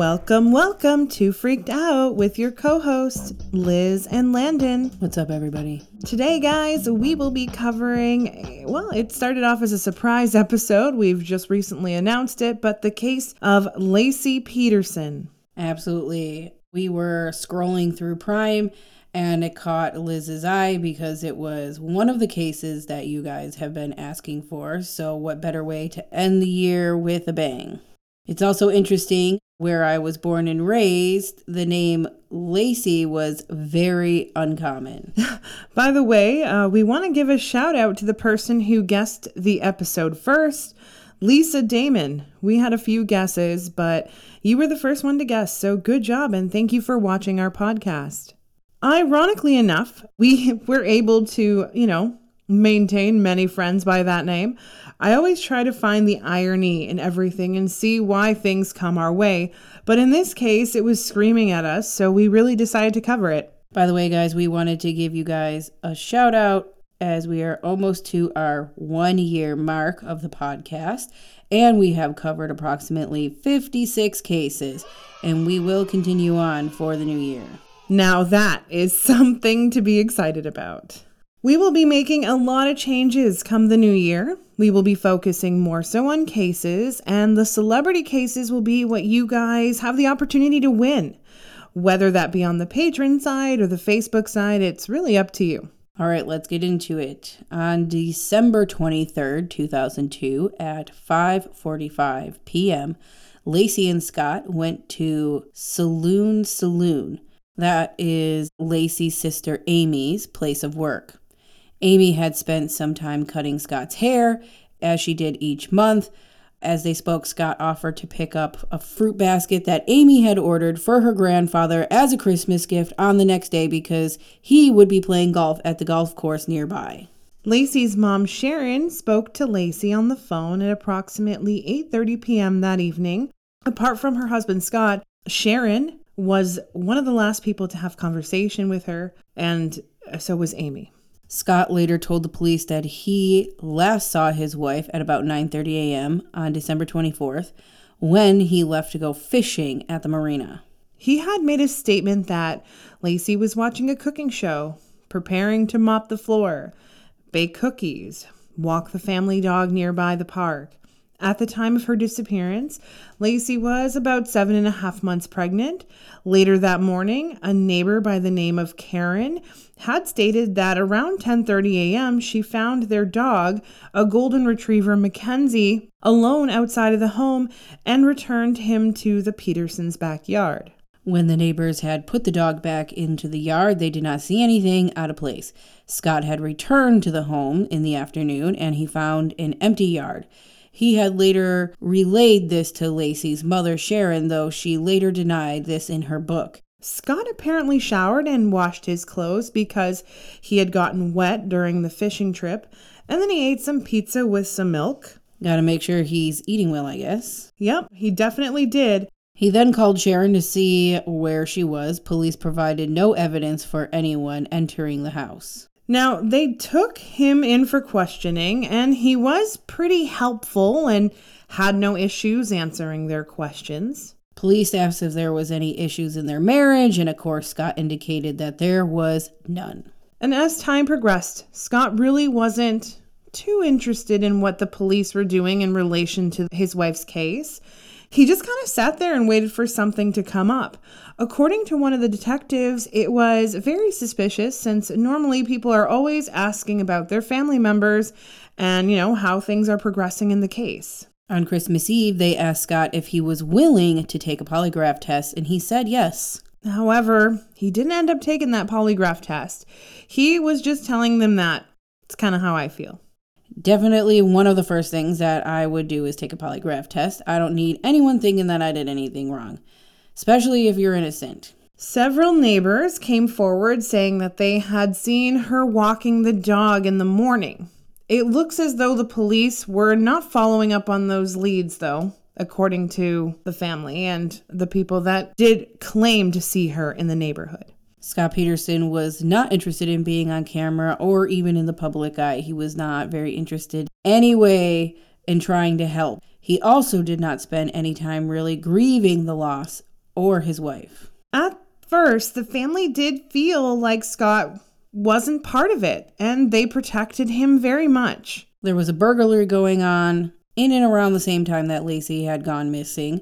Welcome, welcome to Freaked Out with your co hosts, Liz and Landon. What's up, everybody? Today, guys, we will be covering, well, it started off as a surprise episode. We've just recently announced it, but the case of Laci Peterson. Absolutely. We were scrolling through Prime and it caught Liz's eye because it was one of the cases that you guys have been asking for. So, what better way to end the year with a bang? It's also interesting where I was born and raised, the name Laci was very uncommon. By the way, uh, we want to give a shout out to the person who guessed the episode first, Lisa Damon. We had a few guesses, but you were the first one to guess, so good job and thank you for watching our podcast. Ironically enough, we were able to, you know, maintain many friends by that name. I always try to find the irony in everything and see why things come our way, but in this case, it was screaming at us, so we really decided to cover it. By the way, guys, we wanted to give you guys a shout out as we are almost to our one year mark of the podcast, and we have covered approximately 56 cases, and we will continue on for the new year. Now, that is something to be excited about. We will be making a lot of changes come the new year. We will be focusing more so on cases, and the celebrity cases will be what you guys have the opportunity to win. Whether that be on the Patreon side or the Facebook side, it's really up to you. All right, let's get into it. On December 23rd, 2002 at 5:45 p.m., Laci and Scott went to Saloon Saloon that is Laci's sister Amy's place of work. Amy had spent some time cutting Scott's hair, as she did each month. As they spoke, Scott offered to pick up a fruit basket that Amy had ordered for her grandfather as a Christmas gift on the next day because he would be playing golf at the golf course nearby. Laci's mom Sharon spoke to Laci on the phone at approximately 8:30 p.m. that evening. Apart from her husband Scott, Sharon was one of the last people to have conversation with her, and so was Amy. Scott later told the police that he last saw his wife at about 9:30 a.m. on December 24th when he left to go fishing at the marina. He had made a statement that Laci was watching a cooking show, preparing to mop the floor, bake cookies, walk the family dog nearby the park, at the time of her disappearance, Laci was about seven and a half months pregnant. Later that morning, a neighbor by the name of Karen had stated that around 10:30 a.m. she found their dog, a golden retriever Mackenzie, alone outside of the home and returned him to the Petersons' backyard. When the neighbors had put the dog back into the yard, they did not see anything out of place. Scott had returned to the home in the afternoon and he found an empty yard. He had later relayed this to Laci's mother, Sharon, though she later denied this in her book. Scott apparently showered and washed his clothes because he had gotten wet during the fishing trip, and then he ate some pizza with some milk. Gotta make sure he's eating well, I guess. Yep, he definitely did. He then called Sharon to see where she was. Police provided no evidence for anyone entering the house. Now, they took him in for questioning, and he was pretty helpful and had no issues answering their questions. Police asked if there was any issues in their marriage, and of course, Scott indicated that there was none. And as time progressed, Scott really wasn't too interested in what the police were doing in relation to his wife's case. He just kind of sat there and waited for something to come up. According to one of the detectives, it was very suspicious since normally people are always asking about their family members and, you know, how things are progressing in the case. On Christmas Eve, they asked Scott if he was willing to take a polygraph test, and he said yes. However, he didn't end up taking that polygraph test. He was just telling them that. It's kind of how I feel. Definitely one of the first things that I would do is take a polygraph test. I don't need anyone thinking that I did anything wrong, especially if you're innocent. Several neighbors came forward saying that they had seen her walking the dog in the morning. It looks as though the police were not following up on those leads, though, according to the family and the people that did claim to see her in the neighborhood. Scott Peterson was not interested in being on camera or even in the public eye. He was not very interested anyway in trying to help. He also did not spend any time really grieving the loss or his wife. At first, the family did feel like Scott wasn't part of it, and they protected him very much. There was a burglary going on in and around the same time that Laci had gone missing.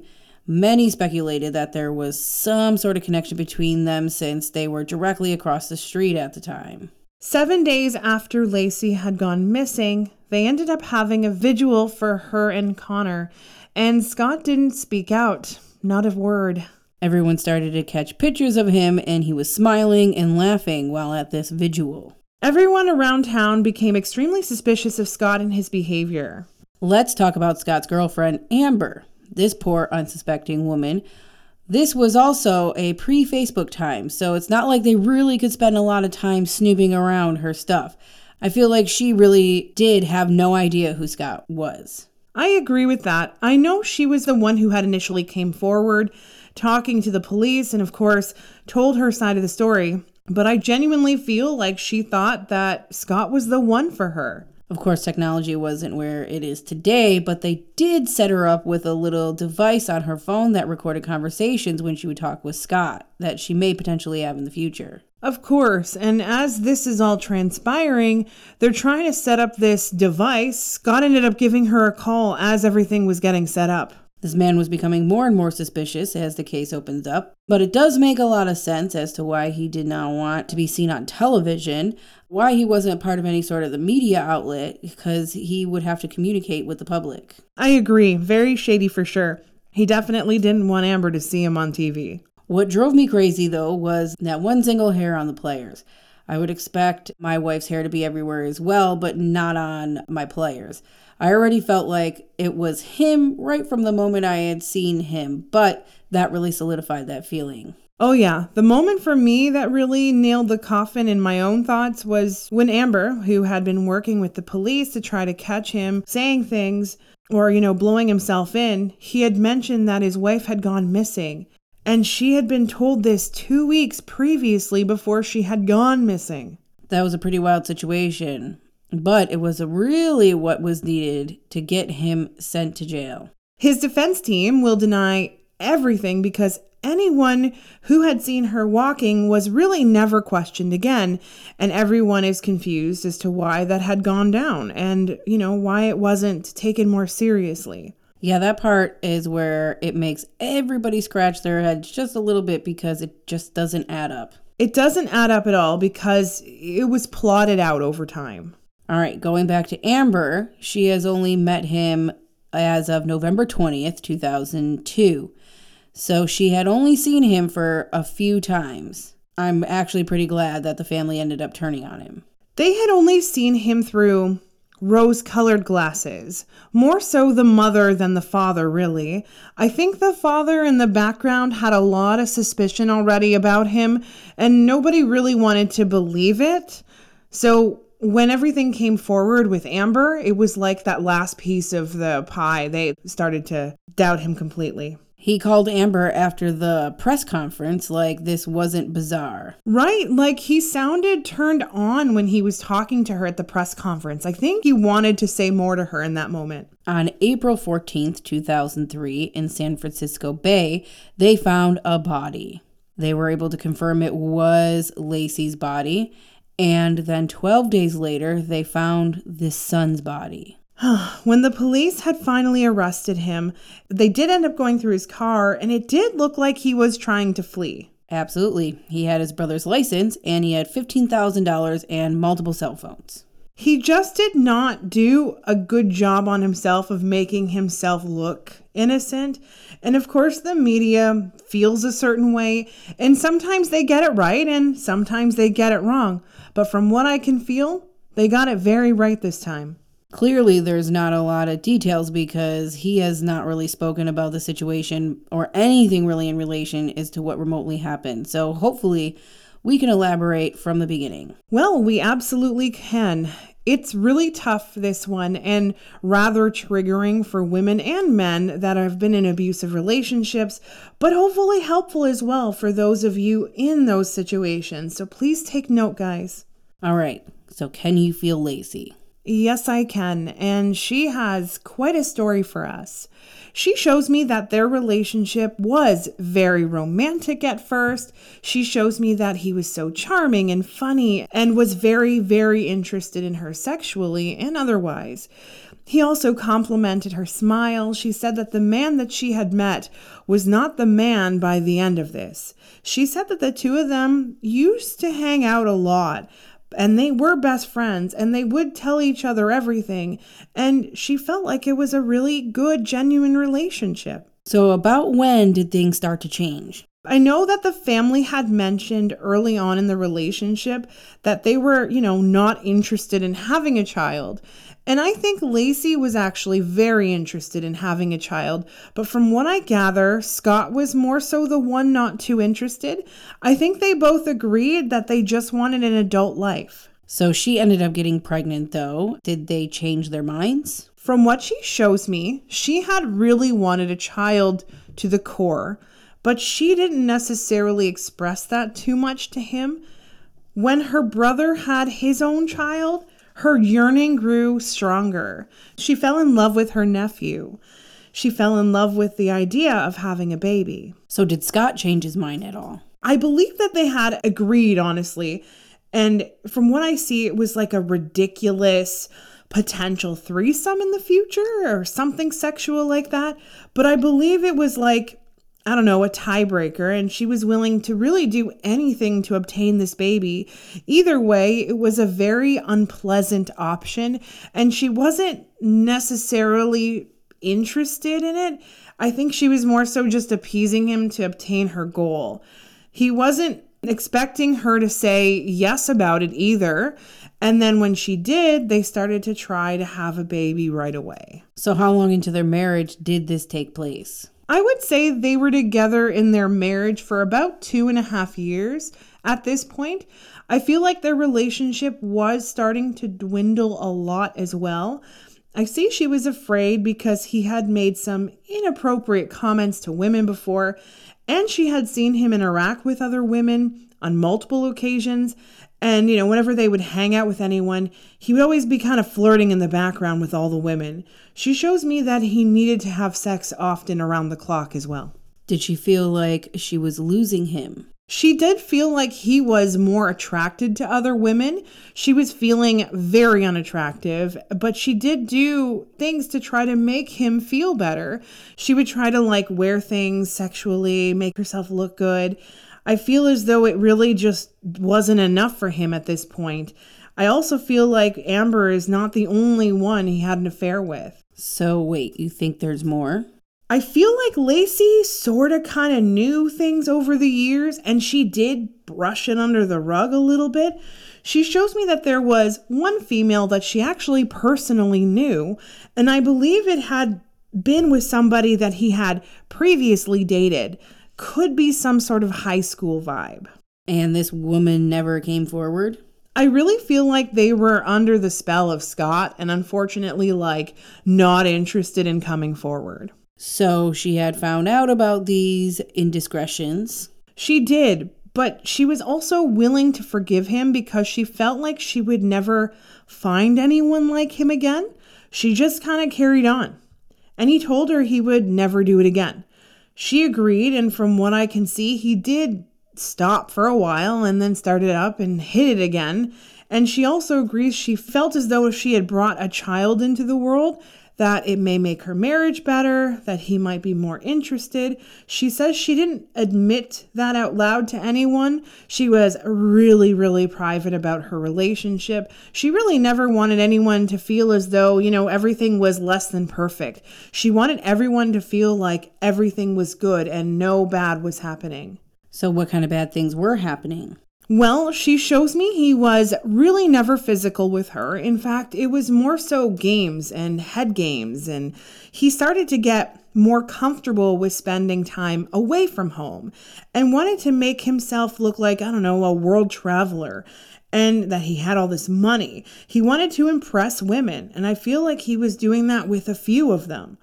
Many speculated that there was some sort of connection between them since they were directly across the street at the time. Seven days after Laci had gone missing, they ended up having a vigil for her and Conner, and Scott didn't speak out, not a word. Everyone started to catch pictures of him, and he was smiling and laughing while at this vigil. Everyone around town became extremely suspicious of Scott and his behavior. Let's talk about Scott's girlfriend, Amber. This poor, unsuspecting woman. This was also a pre Facebook time, so it's not like they really could spend a lot of time snooping around her stuff. I feel like she really did have no idea who Scott was. I agree with that. I know she was the one who had initially came forward talking to the police and of course told her side of the story, but I genuinely feel like she thought that Scott was the one for her. Of course, technology wasn't where it is today, but they did set her up with a little device on her phone that recorded conversations when she would talk with Scott that she may potentially have in the future. Of course, and as this is all transpiring, they're trying to set up this device. Scott ended up giving her a call as everything was getting set up. This man was becoming more and more suspicious as the case opens up, but it does make a lot of sense as to why he did not want to be seen on television, why he wasn't part of any sort of the media outlet, because he would have to communicate with the public. I agree. Very shady for sure. He definitely didn't want Amber to see him on TV. What drove me crazy, though, was that one single hair on the players. I would expect my wife's hair to be everywhere as well, but not on my players. I already felt like it was him right from the moment I had seen him, but that really solidified that feeling. Oh, yeah. The moment for me that really nailed the coffin in my own thoughts was when Amber, who had been working with the police to try to catch him saying things or, you know, blowing himself in, he had mentioned that his wife had gone missing. And she had been told this two weeks previously before she had gone missing. That was a pretty wild situation but it was really what was needed to get him sent to jail. His defense team will deny everything because anyone who had seen her walking was really never questioned again, and everyone is confused as to why that had gone down and, you know, why it wasn't taken more seriously. Yeah, that part is where it makes everybody scratch their heads just a little bit because it just doesn't add up. It doesn't add up at all because it was plotted out over time. All right, going back to Amber, she has only met him as of November 20th, 2002. So she had only seen him for a few times. I'm actually pretty glad that the family ended up turning on him. They had only seen him through rose colored glasses. More so the mother than the father, really. I think the father in the background had a lot of suspicion already about him, and nobody really wanted to believe it. So when everything came forward with Amber, it was like that last piece of the pie. They started to doubt him completely. He called Amber after the press conference like this wasn't bizarre. Right. Like he sounded turned on when he was talking to her at the press conference. I think he wanted to say more to her in that moment. On April 14th, 2003, in San Francisco Bay, they found a body. They were able to confirm it was Laci's body and then 12 days later, they found this son's body. when the police had finally arrested him, they did end up going through his car, and it did look like he was trying to flee. Absolutely. He had his brother's license and he had $15,000 and multiple cell phones. He just did not do a good job on himself of making himself look innocent. And of course, the media feels a certain way, and sometimes they get it right and sometimes they get it wrong. But from what I can feel, they got it very right this time. Clearly, there's not a lot of details because he has not really spoken about the situation or anything really in relation as to what remotely happened. So, hopefully, we can elaborate from the beginning. Well, we absolutely can. It's really tough, this one, and rather triggering for women and men that have been in abusive relationships, but hopefully helpful as well for those of you in those situations. So please take note, guys. All right, so can you feel Laci? Yes, I can. And she has quite a story for us. She shows me that their relationship was very romantic at first. She shows me that he was so charming and funny and was very, very interested in her sexually and otherwise. He also complimented her smile. She said that the man that she had met was not the man by the end of this. She said that the two of them used to hang out a lot, and they were best friends and they would tell each other everything. And she felt like it was a really good, genuine relationship. So, about when did things start to change? I know that the family had mentioned early on in the relationship that they were, you know, not interested in having a child. And I think Laci was actually very interested in having a child, but from what I gather, Scott was more so the one not too interested. I think they both agreed that they just wanted an adult life. So she ended up getting pregnant, though. Did they change their minds? From what she shows me, she had really wanted a child to the core, but she didn't necessarily express that too much to him. When her brother had his own child, her yearning grew stronger. She fell in love with her nephew. She fell in love with the idea of having a baby. So, did Scott change his mind at all? I believe that they had agreed, honestly. And from what I see, it was like a ridiculous potential threesome in the future or something sexual like that. But I believe it was like I don't know, a tiebreaker, and she was willing to really do anything to obtain this baby. Either way, it was a very unpleasant option, and she wasn't necessarily interested in it. I think she was more so just appeasing him to obtain her goal. He wasn't expecting her to say yes about it either. And then when she did, they started to try to have a baby right away. So, how long into their marriage did this take place? I would say they were together in their marriage for about two and a half years at this point. I feel like their relationship was starting to dwindle a lot as well. I see she was afraid because he had made some inappropriate comments to women before, and she had seen him interact with other women on multiple occasions. And, you know, whenever they would hang out with anyone, he would always be kind of flirting in the background with all the women. She shows me that he needed to have sex often around the clock as well. Did she feel like she was losing him? She did feel like he was more attracted to other women. She was feeling very unattractive, but she did do things to try to make him feel better. She would try to like wear things sexually, make herself look good. I feel as though it really just wasn't enough for him at this point. I also feel like Amber is not the only one he had an affair with. So, wait, you think there's more? I feel like Laci sort of kind of knew things over the years, and she did brush it under the rug a little bit. She shows me that there was one female that she actually personally knew, and I believe it had been with somebody that he had previously dated could be some sort of high school vibe. And this woman never came forward? I really feel like they were under the spell of Scott and unfortunately, like, not interested in coming forward. So she had found out about these indiscretions. She did, but she was also willing to forgive him because she felt like she would never find anyone like him again. She just kind of carried on. And he told her he would never do it again. She agreed, and from what I can see, he did stop for a while and then started up and hit it again. And she also agrees she felt as though if she had brought a child into the world, that it may make her marriage better, that he might be more interested. She says she didn't admit that out loud to anyone. She was really, really private about her relationship. She really never wanted anyone to feel as though, you know, everything was less than perfect. She wanted everyone to feel like everything was good and no bad was happening. So, what kind of bad things were happening? Well, she shows me he was really never physical with her. In fact, it was more so games and head games, and he started to get more comfortable with spending time away from home and wanted to make himself look like, I don't know, a world traveler and that he had all this money. He wanted to impress women, and I feel like he was doing that with a few of them.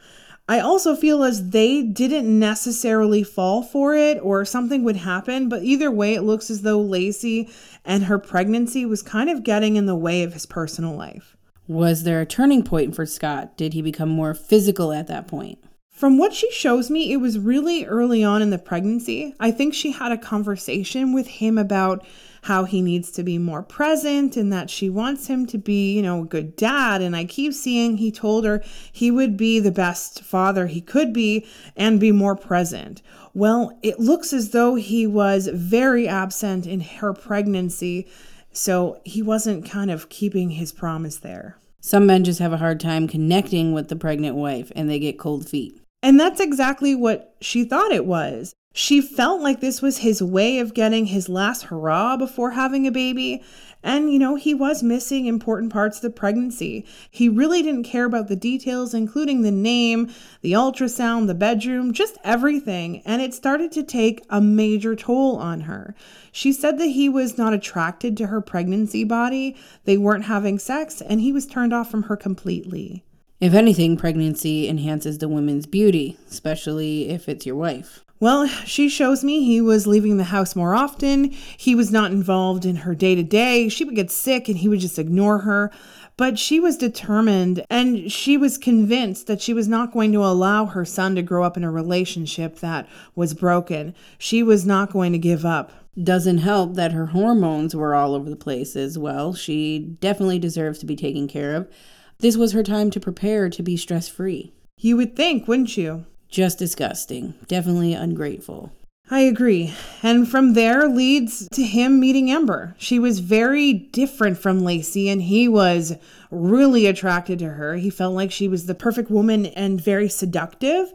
I also feel as they didn't necessarily fall for it or something would happen, but either way, it looks as though Laci and her pregnancy was kind of getting in the way of his personal life. Was there a turning point for Scott? Did he become more physical at that point? From what she shows me, it was really early on in the pregnancy. I think she had a conversation with him about how he needs to be more present and that she wants him to be, you know, a good dad. And I keep seeing he told her he would be the best father he could be and be more present. Well, it looks as though he was very absent in her pregnancy. So he wasn't kind of keeping his promise there. Some men just have a hard time connecting with the pregnant wife and they get cold feet. And that's exactly what she thought it was. She felt like this was his way of getting his last hurrah before having a baby. And, you know, he was missing important parts of the pregnancy. He really didn't care about the details, including the name, the ultrasound, the bedroom, just everything. And it started to take a major toll on her. She said that he was not attracted to her pregnancy body, they weren't having sex, and he was turned off from her completely. If anything, pregnancy enhances the woman's beauty, especially if it's your wife. Well, she shows me he was leaving the house more often. He was not involved in her day to day. She would get sick and he would just ignore her. But she was determined and she was convinced that she was not going to allow her son to grow up in a relationship that was broken. She was not going to give up. Doesn't help that her hormones were all over the place as well. She definitely deserves to be taken care of. This was her time to prepare to be stress free. You would think, wouldn't you? Just disgusting. Definitely ungrateful. I agree. And from there leads to him meeting Amber. She was very different from Laci, and he was really attracted to her. He felt like she was the perfect woman and very seductive.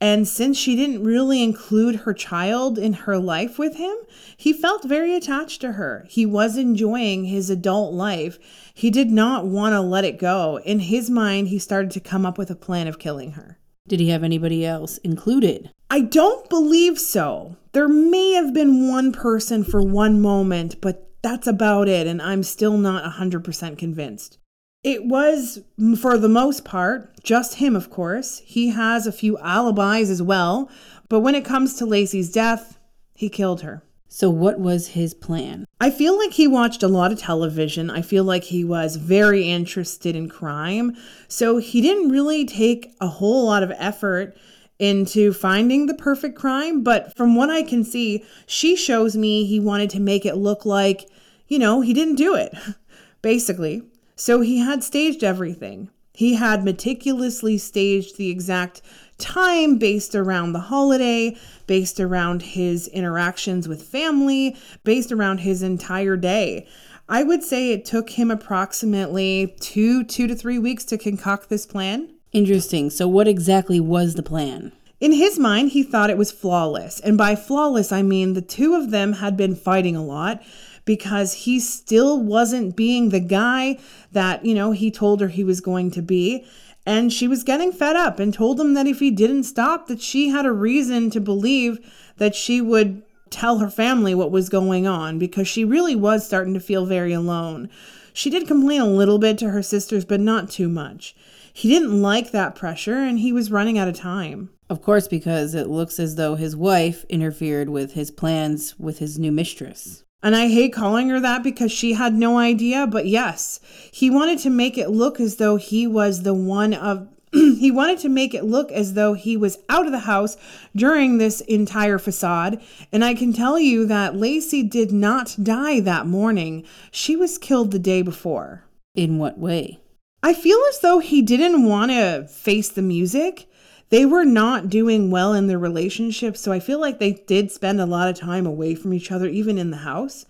And since she didn't really include her child in her life with him, he felt very attached to her. He was enjoying his adult life. He did not want to let it go. In his mind, he started to come up with a plan of killing her. Did he have anybody else included? I don't believe so. There may have been one person for one moment, but that's about it, and I'm still not 100% convinced. It was, for the most part, just him, of course. He has a few alibis as well, but when it comes to Laci's death, he killed her. So, what was his plan? I feel like he watched a lot of television. I feel like he was very interested in crime. So, he didn't really take a whole lot of effort into finding the perfect crime. But from what I can see, she shows me he wanted to make it look like, you know, he didn't do it, basically. So, he had staged everything. He had meticulously staged the exact time based around the holiday, based around his interactions with family, based around his entire day. I would say it took him approximately two, two to three weeks to concoct this plan. Interesting. So, what exactly was the plan? In his mind, he thought it was flawless. And by flawless, I mean the two of them had been fighting a lot because he still wasn't being the guy that, you know, he told her he was going to be. And she was getting fed up and told him that if he didn't stop, that she had a reason to believe that she would tell her family what was going on because she really was starting to feel very alone. She did complain a little bit to her sisters, but not too much. He didn't like that pressure and he was running out of time. Of course, because it looks as though his wife interfered with his plans with his new mistress. And I hate calling her that because she had no idea, but yes, he wanted to make it look as though he was the one of he wanted to make it look as though he was out of the house during this entire facade. And I can tell you that Laci did not die that morning. She was killed the day before. In what way? I feel as though he didn't want to face the music they were not doing well in their relationship. So I feel like they did spend a lot of time away from each other, even in the house.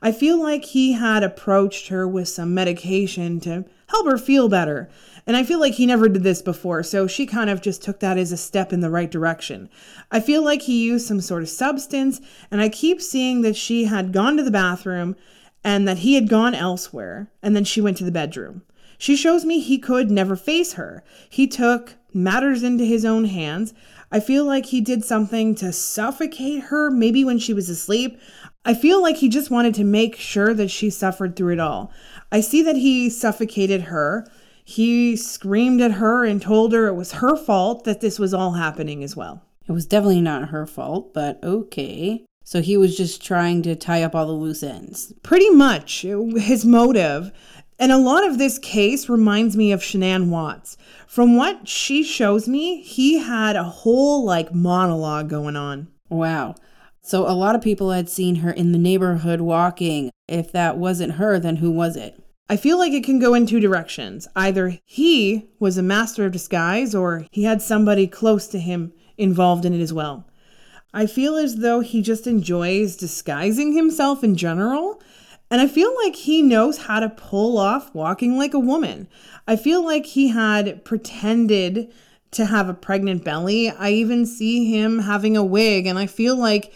I feel like he had approached her with some medication to help her feel better. And I feel like he never did this before, so she kind of just took that as a step in the right direction. I feel like he used some sort of substance, and I keep seeing that she had gone to the bathroom and that he had gone elsewhere, and then she went to the bedroom. She shows me he could never face her. He took matters into his own hands. I feel like he did something to suffocate her, maybe when she was asleep. I feel like he just wanted to make sure that she suffered through it all. I see that he suffocated her. He screamed at her and told her it was her fault that this was all happening as well. It was definitely not her fault, but okay. So he was just trying to tie up all the loose ends. Pretty much. His motive And a lot of this case reminds me of Shanann Watts. From what she shows me, he had a whole like monologue going on. Wow. So a lot of people had seen her in the neighborhood walking. If that wasn't her, then who was it? I feel like it can go in two directions. Either he was a master of disguise or he had somebody close to him involved in it as well. I feel as though he just enjoys disguising himself in general. And I feel like he knows how to pull off walking like a woman. I feel like he had pretended to have a pregnant belly. I even see him having a wig, and I feel like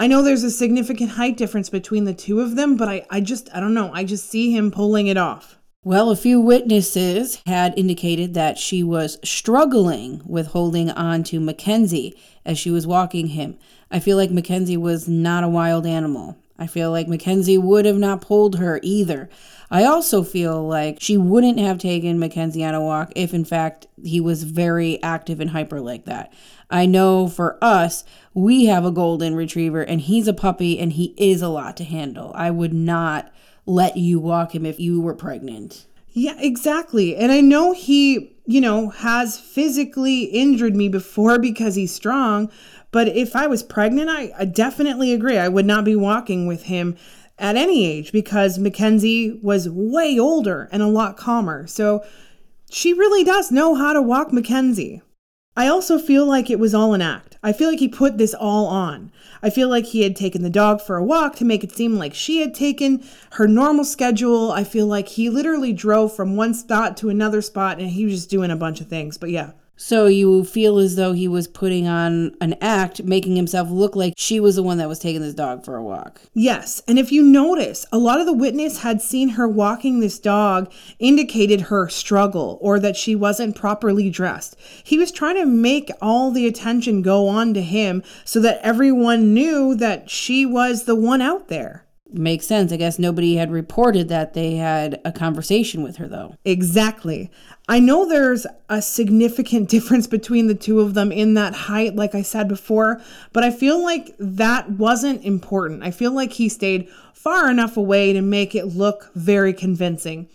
I know there's a significant height difference between the two of them, but I, I just, I don't know, I just see him pulling it off. Well, a few witnesses had indicated that she was struggling with holding on to Mackenzie as she was walking him. I feel like Mackenzie was not a wild animal. I feel like Mackenzie would have not pulled her either. I also feel like she wouldn't have taken Mackenzie on a walk if, in fact, he was very active and hyper like that. I know for us, we have a golden retriever and he's a puppy and he is a lot to handle. I would not let you walk him if you were pregnant. Yeah, exactly. And I know he, you know, has physically injured me before because he's strong. But if I was pregnant, I, I definitely agree. I would not be walking with him at any age because Mackenzie was way older and a lot calmer. So she really does know how to walk Mackenzie. I also feel like it was all an act. I feel like he put this all on. I feel like he had taken the dog for a walk to make it seem like she had taken her normal schedule. I feel like he literally drove from one spot to another spot and he was just doing a bunch of things. But yeah, so you feel as though he was putting on an act, making himself look like she was the one that was taking this dog for a walk. Yes. And if you notice, a lot of the witness had seen her walking this dog indicated her struggle or that she wasn't properly dressed. He was trying to make all the attention go on to him so that everyone knew that she was the one out there. Makes sense. I guess nobody had reported that they had a conversation with her, though. Exactly. I know there's a significant difference between the two of them in that height, like I said before, but I feel like that wasn't important. I feel like he stayed far enough away to make it look very convincing.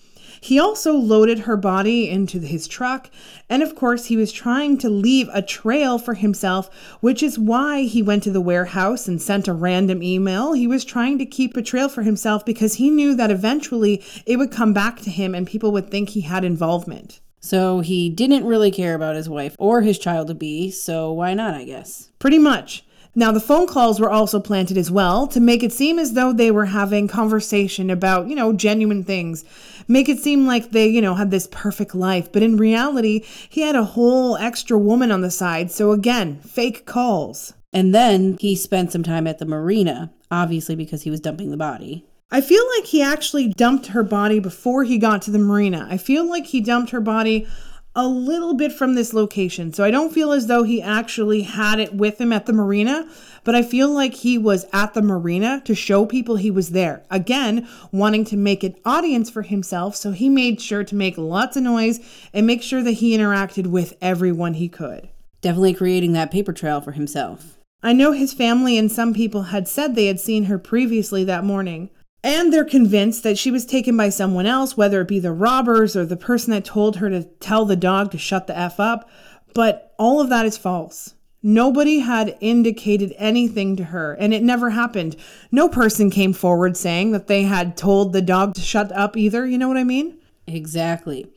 He also loaded her body into his truck, and of course, he was trying to leave a trail for himself, which is why he went to the warehouse and sent a random email. He was trying to keep a trail for himself because he knew that eventually it would come back to him and people would think he had involvement. So he didn't really care about his wife or his child to be, so why not, I guess? Pretty much. Now, the phone calls were also planted as well to make it seem as though they were having conversation about, you know, genuine things. Make it seem like they, you know, had this perfect life. But in reality, he had a whole extra woman on the side. So again, fake calls. And then he spent some time at the marina, obviously because he was dumping the body. I feel like he actually dumped her body before he got to the marina. I feel like he dumped her body a little bit from this location. So I don't feel as though he actually had it with him at the marina, but I feel like he was at the marina to show people he was there. Again, wanting to make an audience for himself, so he made sure to make lots of noise and make sure that he interacted with everyone he could. Definitely creating that paper trail for himself. I know his family and some people had said they had seen her previously that morning. And they're convinced that she was taken by someone else, whether it be the robbers or the person that told her to tell the dog to shut the F up. But all of that is false. Nobody had indicated anything to her, and it never happened. No person came forward saying that they had told the dog to shut up either. You know what I mean? Exactly.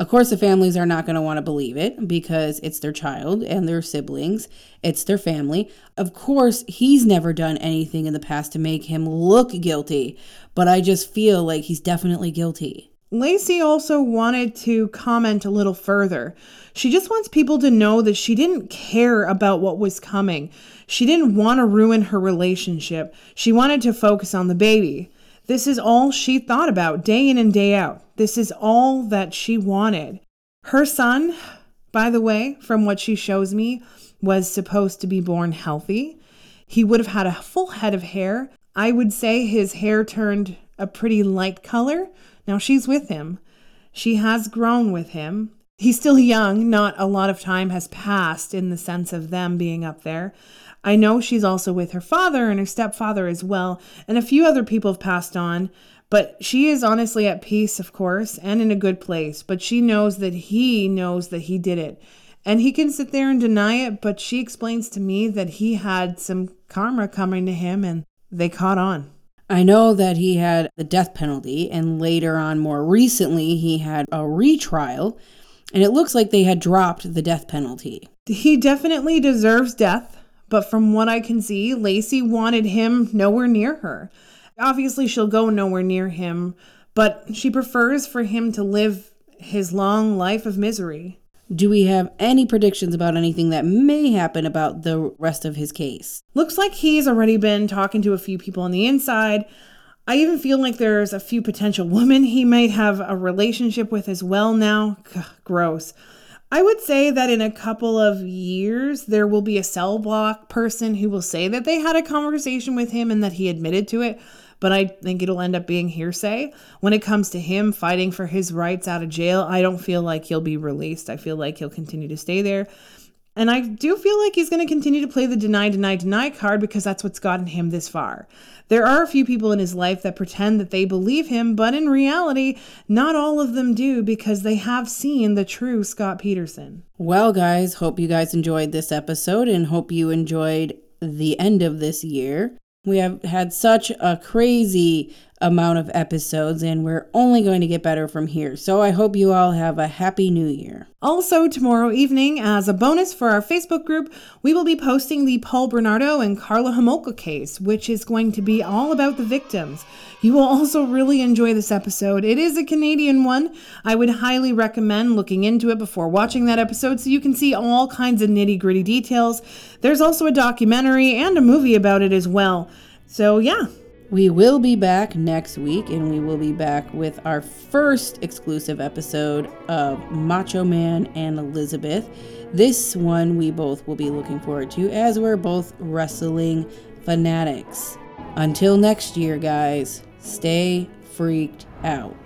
Of course, the families are not going to want to believe it because it's their child and their siblings, it's their family. Of course, he's never done anything in the past to make him look guilty, but I just feel like he's definitely guilty. Laci also wanted to comment a little further. She just wants people to know that she didn't care about what was coming. She didn't want to ruin her relationship. She wanted to focus on the baby. This is all she thought about day in and day out. This is all that she wanted. Her son, by the way, from what she shows me, was supposed to be born healthy. He would have had a full head of hair. I would say his hair turned a pretty light color. Now she's with him. She has grown with him. He's still young, not a lot of time has passed in the sense of them being up there. I know she's also with her father and her stepfather as well, and a few other people have passed on, But she is honestly at peace, of course, and in a good place. But she knows that he knows that he did it. And he can sit there and deny it, but she explains to me that he had some karma coming to him and they caught on. I know that he had the death penalty, and later on, more recently, he had a retrial, and it looks like they had dropped the death penalty. He definitely deserves death, but from what I can see, Laci wanted him nowhere near her. Obviously, she'll go nowhere near him, but she prefers for him to live his long life of misery. Do we have any predictions about anything that may happen about the rest of his case? Looks like he's already been talking to a few people on the inside. I even feel like there's a few potential women he might have a relationship with as well now. Gross. I would say that in a couple of years, there will be a cell block person who will say that they had a conversation with him and that he admitted to it but I think it'll end up being hearsay. When it comes to him fighting for his rights out of jail, I don't feel like he'll be released. I feel like he'll continue to stay there. And I do feel like he's going to continue to play the deny, deny, deny card because that's what's gotten him this far. There are a few people in his life that pretend that they believe him, but in reality, not all of them do because they have seen the true Scott Peterson. Well, guys, hope you guys enjoyed this episode and hope you enjoyed the end of this year. We have had such a crazy amount of episodes, and we're only going to get better from here. So I hope you all have a happy new year. Also, tomorrow evening, as a bonus for our Facebook group, we will be posting the Paul Bernardo and Karla Homolka case, which is going to be all about the victims. You will also really enjoy this episode. It is a Canadian one. I would highly recommend looking into it before watching that episode so you can see all kinds of nitty gritty details. There's also a documentary and a movie about it as well. So, yeah, we will be back next week, and we will be back with our first exclusive episode of Macho Man and Elizabeth. This one we both will be looking forward to as we're both wrestling fanatics. Until next year, guys, stay freaked out.